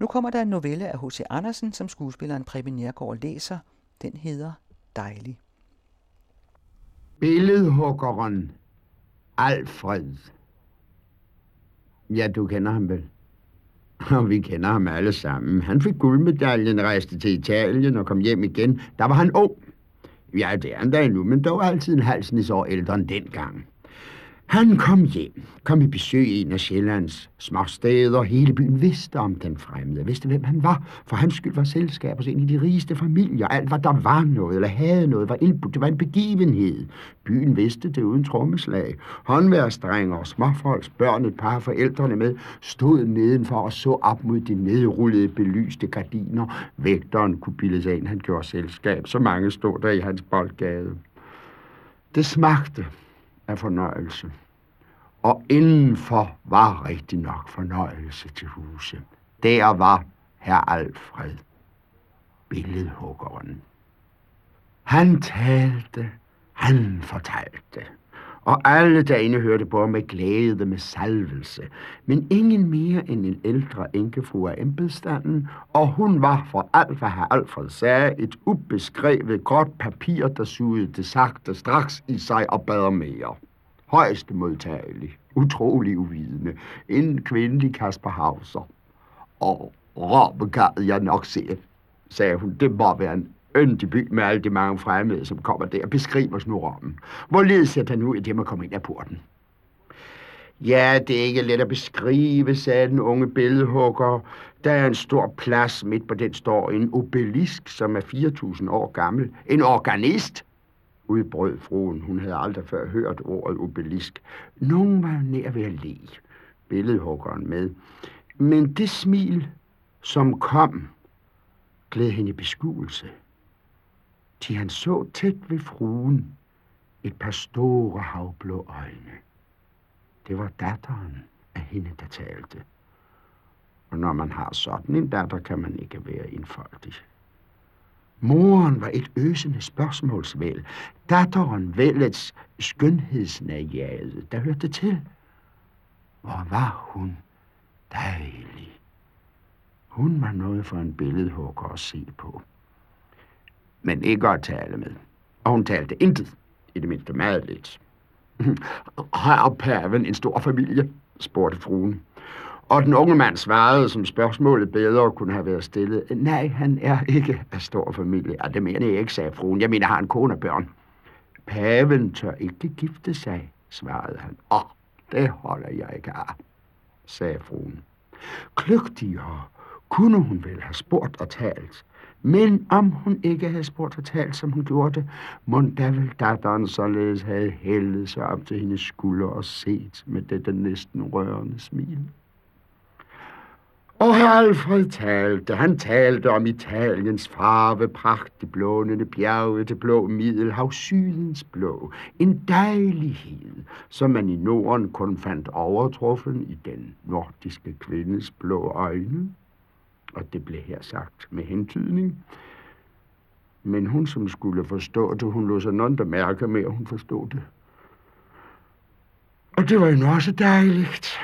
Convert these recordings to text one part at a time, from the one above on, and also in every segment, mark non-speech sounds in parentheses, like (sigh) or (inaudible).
Nu kommer der en novelle af H.C. Andersen, som skuespilleren Preben Nergård læser. Den hedder Dejlig. Billedhuggeren Alfred. Ja, du kender ham vel? Og vi kender ham alle sammen. Han fik guldmedaljen, rejste til Italien og kom hjem igen. Der var han ung. Ja, det er han da endnu, men dog altid en halsen i år ældre end dengang. Han kom hjem, kom i besøg i en af Sjællands småsteder. Hele byen vidste om den fremmede, vidste hvem han var. For hans skyld var selskabet en i de rigeste familier. Alt, hvad der var noget eller havde noget, var indbudt. Det var en begivenhed. Byen vidste det uden trommeslag. Håndværstrenger og småfolks børn, et par forældrene med, stod nedenfor og så op mod de nedrullede, belyste gardiner. Vægteren kunne bilde sig ind, han gjorde selskab. Så mange stod der i hans boldgade. Det smagte af fornøjelse. Og indenfor var rigtig nok fornøjelse til huse. Der var herr Alfred, billedhuggeren. Han talte, han fortalte, og alle derinde hørte på med glæde med salvelse, men ingen mere end en ældre enkefru af embedsstanden, og hun var for alt, hvad herr Alfred sagde, et ubeskrevet godt papir, der sugede det sagte straks i sig og bad mere. Højst modtagelig, utrolig uvidende, en kvindelig Kasper Hauser. Og råbe jeg nok se, sagde hun, det må være en yndig by med alle de mange fremmede, som kommer der. Beskriv os nu Rommen. Hvorledes ser den ud i det, man kommer ind af porten? Ja, det er ikke let at beskrive, sagde den unge billedhugger. Der er en stor plads, midt på den står en obelisk, som er 4.000 år gammel. En organist, udbrød fruen. Hun havde aldrig før hørt ordet obelisk. Nogen var nær ved at le, billedhuggeren med. Men det smil, som kom, glæd hende beskuelse. Til han så tæt ved fruen et par store havblå øjne. Det var datteren af hende, der talte. Og når man har sådan en datter, kan man ikke være indfoldig. Moren var et øsende spørgsmålsvæl. Datteren vælets skønhedsnajade, der hørte til. Hvor var hun dejlig. Hun var noget for en billedhugger at se på. Men ikke at tale med. Og hun talte intet. I det mindste meget lidt. (laughs) Har paven en stor familie? spurgte fruen. Og den unge mand svarede, som spørgsmålet bedre kunne have været stillet. Nej, han er ikke af stor familie. Ja, det mener jeg ikke, sagde fruen. Jeg mener, har en kone og børn. Paven tør ikke gifte sig, svarede han. Åh, det holder jeg ikke af, sagde fruen. Kløgtigere kunne hun vel have spurgt og talt. Men om hun ikke havde spurgt og talt, som hun gjorde det, må da vel datteren således havde hældet sig op til hendes skulder og set med dette næsten rørende smil. Og herr Alfred talte, han talte om Italiens farve, pragt, de blånende bjerge, det blå middelhav, sydens blå. En dejlighed, som man i Norden kun fandt overtruffen i den nordiske kvindes blå øjne. Og det blev her sagt med hentydning. Men hun, som skulle forstå det, hun lå sig nogen der mærke med, at hun forstod det. Og det var jo også dejligt.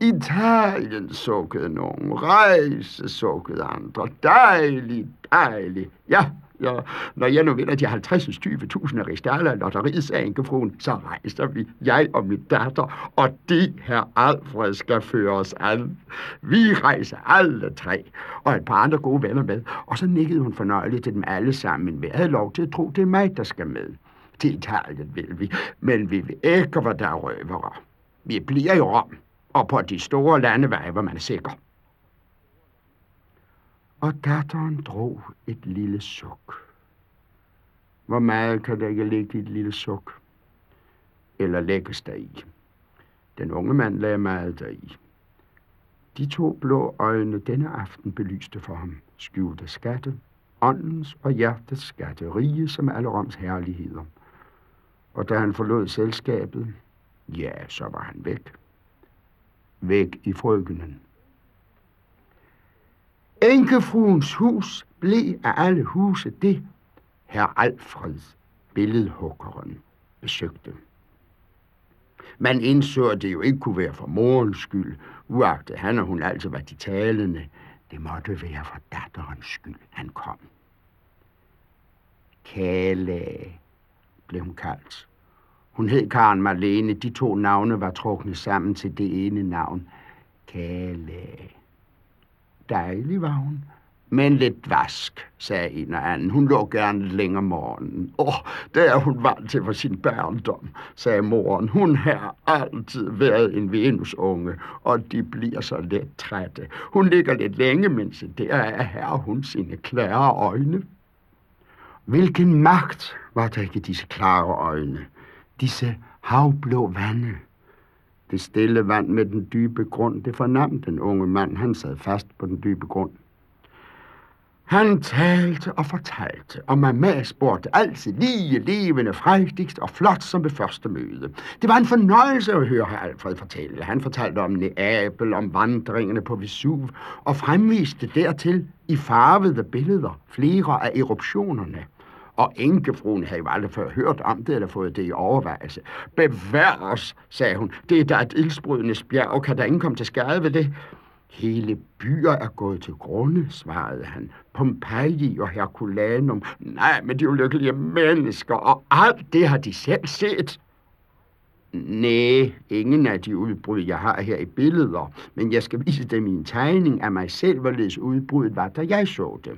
Italien sukkede nogen, rejse sukkede andre. Dejligt, dejligt. Ja, ja, når jeg nu vinder de 50 20.000 ristaler af lotteriet, sagde enkefruen, så rejser vi, jeg og min datter, og det her Alfred skal føre os an. Vi rejser alle tre, og et par andre gode venner med, og så nikkede hun fornøjeligt til dem alle sammen, men vi havde lov til at tro, det er mig, der skal med. Til Italien vil vi, men vi vil ikke, hvor der er røvere. Vi bliver i Rom og på de store landeveje, hvor man er sikker. Og datteren drog et lille suk. Hvor meget kan der ikke ligge i et lille suk? Eller lægges der i? Den unge mand lagde meget deri. De to blå øjne denne aften belyste for ham skjulte skatte, åndens og hjertets skatte, rige som alle Roms herligheder. Og da han forlod selskabet, ja, så var han væk væk i frøkenen. Enkefruens hus blev af alle huse det, herr Alfred, billedhuggeren, besøgte. Man indså, at det jo ikke kunne være for morens skyld, uagtet han og hun altid var de talende, Det måtte være for datterens skyld, han kom. Kale, blev hun kaldt. Hun hed Karen Marlene. De to navne var trukne sammen til det ene navn. Kale. Dejlig var hun. Men lidt vask, sagde en og anden. Hun lå gerne lidt længere om morgenen. Åh, oh, det er hun vant til for sin børndom, sagde moren. Hun har altid været en venusunge, og de bliver så let trætte. Hun ligger lidt længe, mens der er her hun sine klare øjne. Hvilken magt var der ikke disse klare øjne? Disse havblå vande. Det stille vand med den dybe grund, det fornam den unge mand. Han sad fast på den dybe grund. Han talte og fortalte, og mamma spurgte altid lige levende, frejdigst og flot som ved første møde. Det var en fornøjelse at høre herr Alfred fortælle. Han fortalte om Neapel, om vandringerne på Vesuv, og fremviste dertil i farvede billeder flere af eruptionerne. Og enkefruen havde jo aldrig før hørt om det, eller fået det i overvejelse. Bevær os, sagde hun. Det er da et ildsbrydende bjerg, kan der ingen komme til skade ved det? Hele byer er gået til grunde, svarede han. Pompeji og Herculanum. Nej, men de ulykkelige mennesker, og alt det har de selv set. Nej, ingen af de udbrud, jeg har her i billeder, men jeg skal vise dem i en tegning af mig selv, hvorledes udbruddet var, da jeg så det.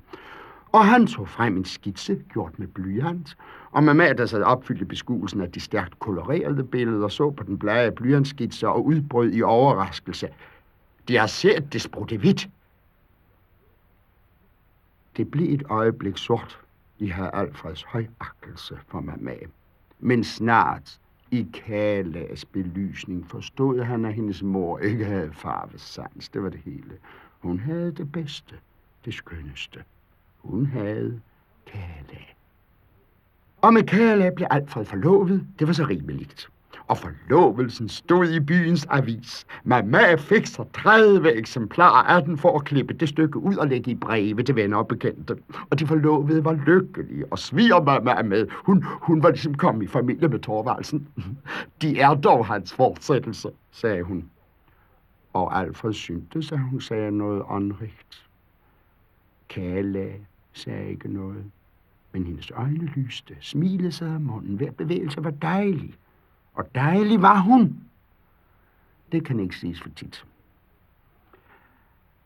Og han tog frem en skitse, gjort med blyant, og mamma, der sad opfyldt i beskuelsen af de stærkt kolorerede billeder, så på den blege blyantskitse og udbrød i overraskelse. De har set det sprutte hvidt. Det blev et øjeblik sort i herr Alfreds højakkelse for mamma. Men snart i Kalas belysning forstod han, at hendes mor ikke havde farvesans. Det var det hele. Hun havde det bedste, det skønneste. Hun havde Kala. Og med Kala blev Alfred forlovet. Det var så rimeligt. Og forlovelsen stod i byens avis. Mamma fik så 30 eksemplarer af den for at klippe det stykke ud og lægge i breve til venner og bekendte. Og de forlovede var lykkelige, og svigermamma er med. Hun, hun var ligesom kommet i familie med Torvaldsen. De er dog hans fortsættelse, sagde hun. Og Alfred syntes, at hun sagde noget åndrigt. Kala sagde ikke noget, men hendes øjne lyste, smilede sig af munden, hver bevægelse var dejlig. Og dejlig var hun. Det kan ikke siges for tit.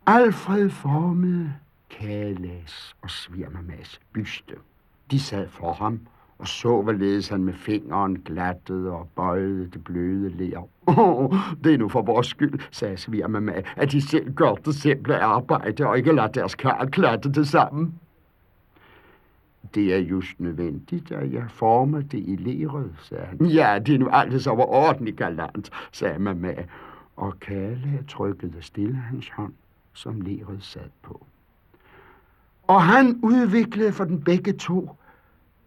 Alfred formede Kalas og Svirmamas byste. De sad for ham og så, hvorledes han med fingeren glattede og bøjede det bløde ler. Oh, det er nu for vores skyld, sagde Svirmama, at de selv gør det simple arbejde og ikke lader deres karl klatte det sammen. Det er just nødvendigt, at jeg former det i leret, sagde han. Ja, det er nu altid overordentligt galant, sagde mamma. Og Kalle trykkede stille hans hånd, som leret sad på. Og han udviklede for den begge to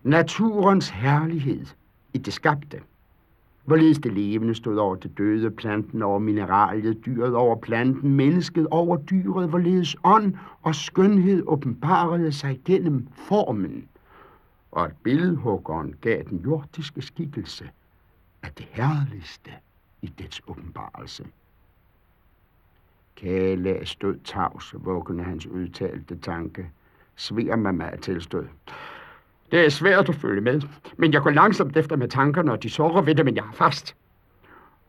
naturens herlighed i det skabte. Hvorledes det levende stod over det døde, planten over mineraliet, dyret over planten, mennesket over dyret, hvorledes ånd og skønhed åbenbarede sig gennem formen, og at billedhuggeren gav den jordiske skikkelse af det herligste i dets åbenbarelse. Kale stod tavs, vuggende hans udtalte tanke. Sver mamma tilstod. Det er svært at følge med, men jeg går langsomt efter med tankerne, og de sårer ved det, men jeg er fast.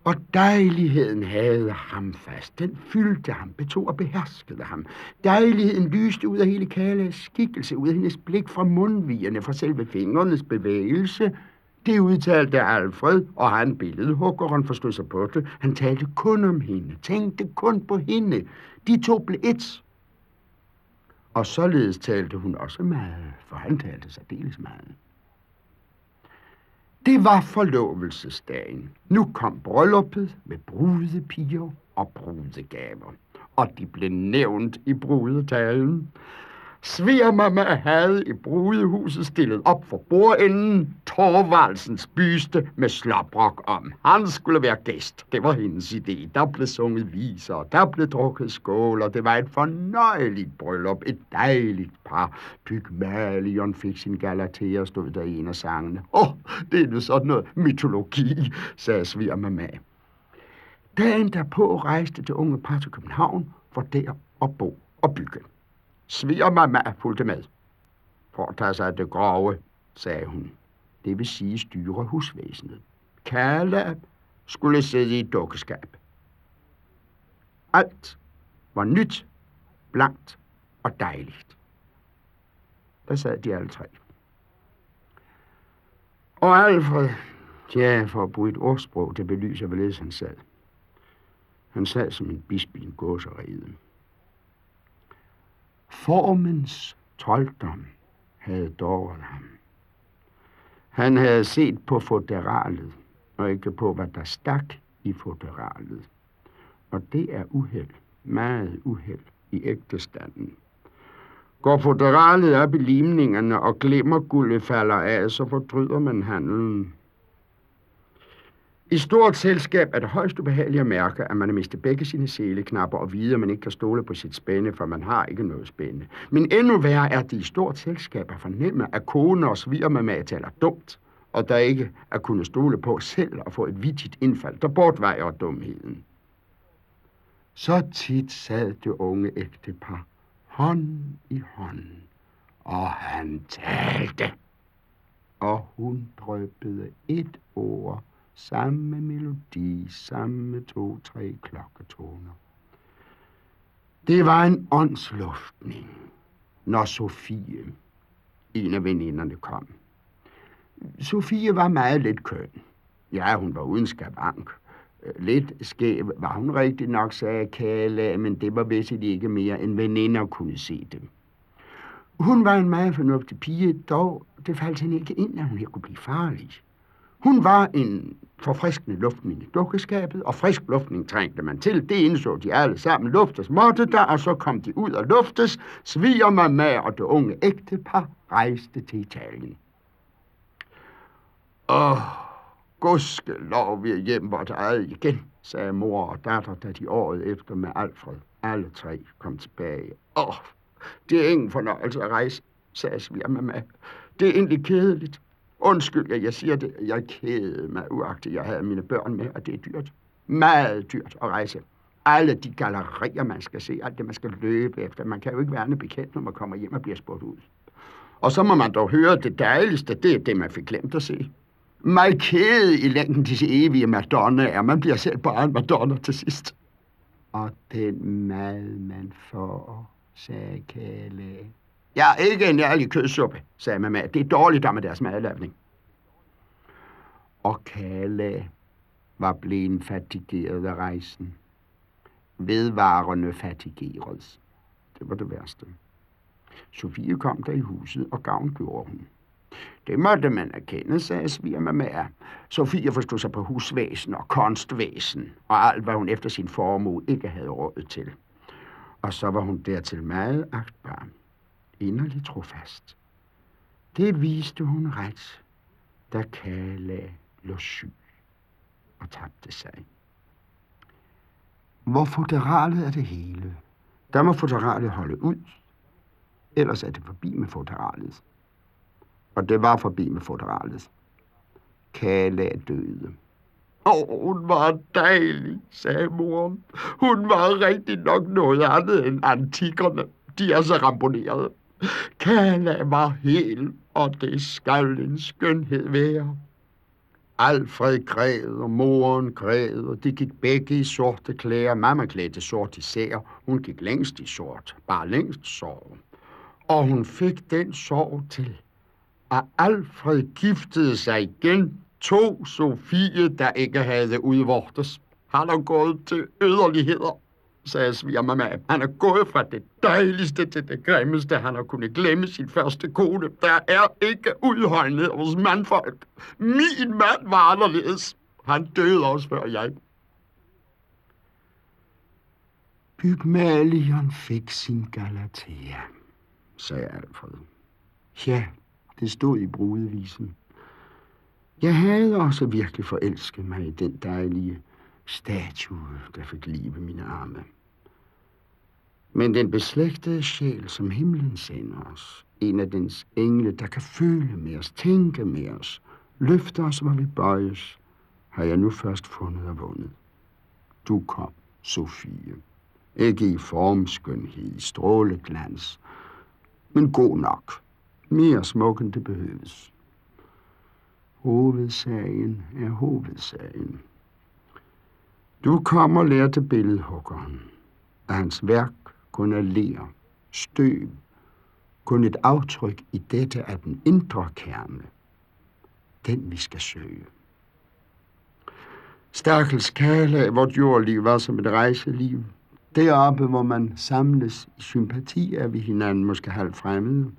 Og dejligheden havde ham fast. Den fyldte ham, betog og beherskede ham. Dejligheden lyste ud af hele Kalas skikkelse, ud af hendes blik fra mundvigerne, fra selve fingernes bevægelse. Det udtalte Alfred, og han billedhuggeren forstod sig på det. Han talte kun om hende, tænkte kun på hende. De to blev et. Og således talte hun også meget, for han talte særdeles meget. Det var forlovelsesdagen. Nu kom brylluppet med brudepiger og brudegaver. Og de blev nævnt i brudetalen. Svigermamma havde i brudehuset stillet op for bordenden Torvaldsens byste med slåbrok om. Han skulle være gæst. Det var hendes idé. Der blev sunget viser, der blev drukket skål, og det var et fornøjeligt bryllup. Et dejligt par. Pygmalion fik sin galatea, stod der i en af sangene. Åh, oh, det er nu sådan noget mytologi, sagde svigermamma. Dagen derpå rejste det unge par til København for der at bo og bygge. Svigermamma fulgte med. Foretage sig det grove, sagde hun. Det vil sige styre husvæsenet. Kalle skulle sidde i dukkeskab. Alt var nyt, blankt og dejligt. Der sad de alle tre. Og Alfred, ja, for at bruge et ordsprog, det belyser, hvorledes han sad. Han sad som en bisp i en gåserede. Formens trolddom havde dåret ham. Han havde set på foderalet, og ikke på, hvad der stak i foderalet. Og det er uheld, meget uheld i ægtestanden. Går foderalet op i limningerne og glemmer guldet falder af, så fordryder man handelen. I stort selskab er det højst ubehageligt at mærke, at man har mistet begge sine seleknapper og vide, at man ikke kan stole på sit spænde, for man har ikke noget spænde. Men endnu værre er det i stort selskab at fornemme, at kone og svigermamma taler dumt, og der ikke at kunne stole på selv og få et vittigt indfald, der bortvejer dumheden. Så tit sad det unge ægtepar hånd i hånd, og han talte, og hun drøbede et ord Samme melodi, samme to-tre klokketoner. Det var en åndsluftning, når Sofie, en af veninderne, kom. Sofie var meget lidt køn. Ja, hun var uden skavank. Lidt skæv var hun rigtig nok, sagde Kala, men det var vist ikke mere, end veninder kunne se dem. Hun var en meget fornuftig pige, dog det faldt hende ikke ind, at hun her kunne blive farlig. Hun var en forfriskende luftning i dukkeskabet, og frisk luftning trængte man til. Det indså de alle sammen. Luftes måtte der, og så kom de ud og luftes. Sviger mamma og det unge ægtepar rejste til Italien. Åh, gudske lov, vi er hjemme vort eget igen, sagde mor og datter, da de året efter med Alfred, alle tre, kom tilbage. Åh, det er ingen fornøjelse at rejse, sagde sviger. Det er egentlig kedeligt. Undskyld, at jeg siger det. Jeg kædede mig, uagtigt jeg havde mine børn med, og det er dyrt. Meget dyrt at rejse. Alle de gallerier, man skal se, alt det, man skal løbe efter. Man kan jo ikke være bekendt, når man kommer hjem og bliver spurgt ud. Og så må man dog høre, at det dejligste, det er det, man fik glemt at se. Mig kæde i længden disse evige madonnaer. Man bliver selv bare en madonna til sidst. Og den mad, man får, sagde Kalle. Jeg er ikke en ærlig kødsuppe, sagde mamma. Det er dårligt der med deres madlavning. Og Kalle var blevet fatigeret af rejsen. Vedvarende fatigeret. Det var det værste. Sofie kom der i huset, og gavn gjorde hun. Det måtte man erkende, sagde svigermamma. Sofie forstod sig på husvæsen og kunstvæsen, og alt, hvad hun efter sin formue ikke havde råd til. Og så var hun dertil meget agtbar inderligt trofast. Det viste hun ret, da Kala lå syg og tabte sig. Hvor futeralet er det hele. Der må futeralet holde ud, ellers er det forbi med futeralet. Og det var forbi med futeralet. Kala døde. Åh, oh, hun var dejlig, sagde moren. Hun var rigtig nok noget andet end antikkerne. De er så ramponerede. Kala var hel, og det skal en skønhed være. Alfred græd, og moren græd, og de gik begge i sorte klæder. Mamma klædte sort især. Hun gik længst i sort, bare længst sorg. Og hun fik den sorg til, at Alfred giftede sig igen to Sofie, der ikke havde udvortes. Han er gået til yderligheder sagde svigermamma. Han er gået fra det dejligste til det grimmeste. Han har kunnet glemme sin første kone. Der er ikke udholdenhed hos mandfolk. Min mand var anderledes. Han døde også før jeg. Pygmalion fik sin Galatea, sagde Alfred. Ja, det stod i brudevisen. Jeg havde også virkelig forelsket mig i den dejlige statue, der fik liv i mine arme. Men den beslægtede sjæl, som himlen sender os, en af dens engle, der kan føle med os, tænke med os, løfte os, hvor vi bøjes, har jeg nu først fundet og vundet. Du kom, Sofie. Ikke i formskønhed, i stråleglans, men god nok. Mere smuk end det behøves. Hovedsagen er hovedsagen. Du kommer og lærte billedhuggeren, at hans værk kun er ler, støv, kun et aftryk i dette af den indre kerne, den vi skal søge. Stakkels kale, vort jordliv var som et rejseliv. Deroppe, hvor man samles i sympati er vi hinanden måske halvt fremmede.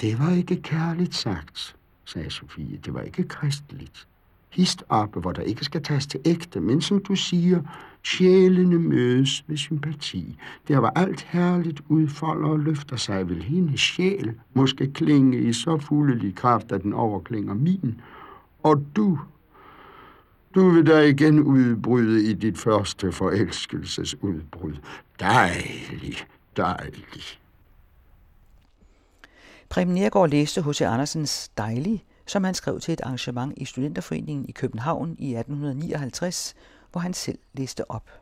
Det var ikke kærligt sagt, sagde Sofie. Det var ikke kristeligt. Hist oppe, hvor der ikke skal tages til ægte, men som du siger, sjælene mødes ved sympati. Der var alt herligt udfolder og løfter sig, vil hendes sjæl måske klinge i så fuldelig kraft, at den overklinger min. Og du, du vil da igen udbryde i dit første forelskelsesudbrud. Dejlig, dejlig. Preben Nergård læste H.C. Andersens Dejlig, som han skrev til et arrangement i Studenterforeningen i København i 1859, hvor han selv læste op.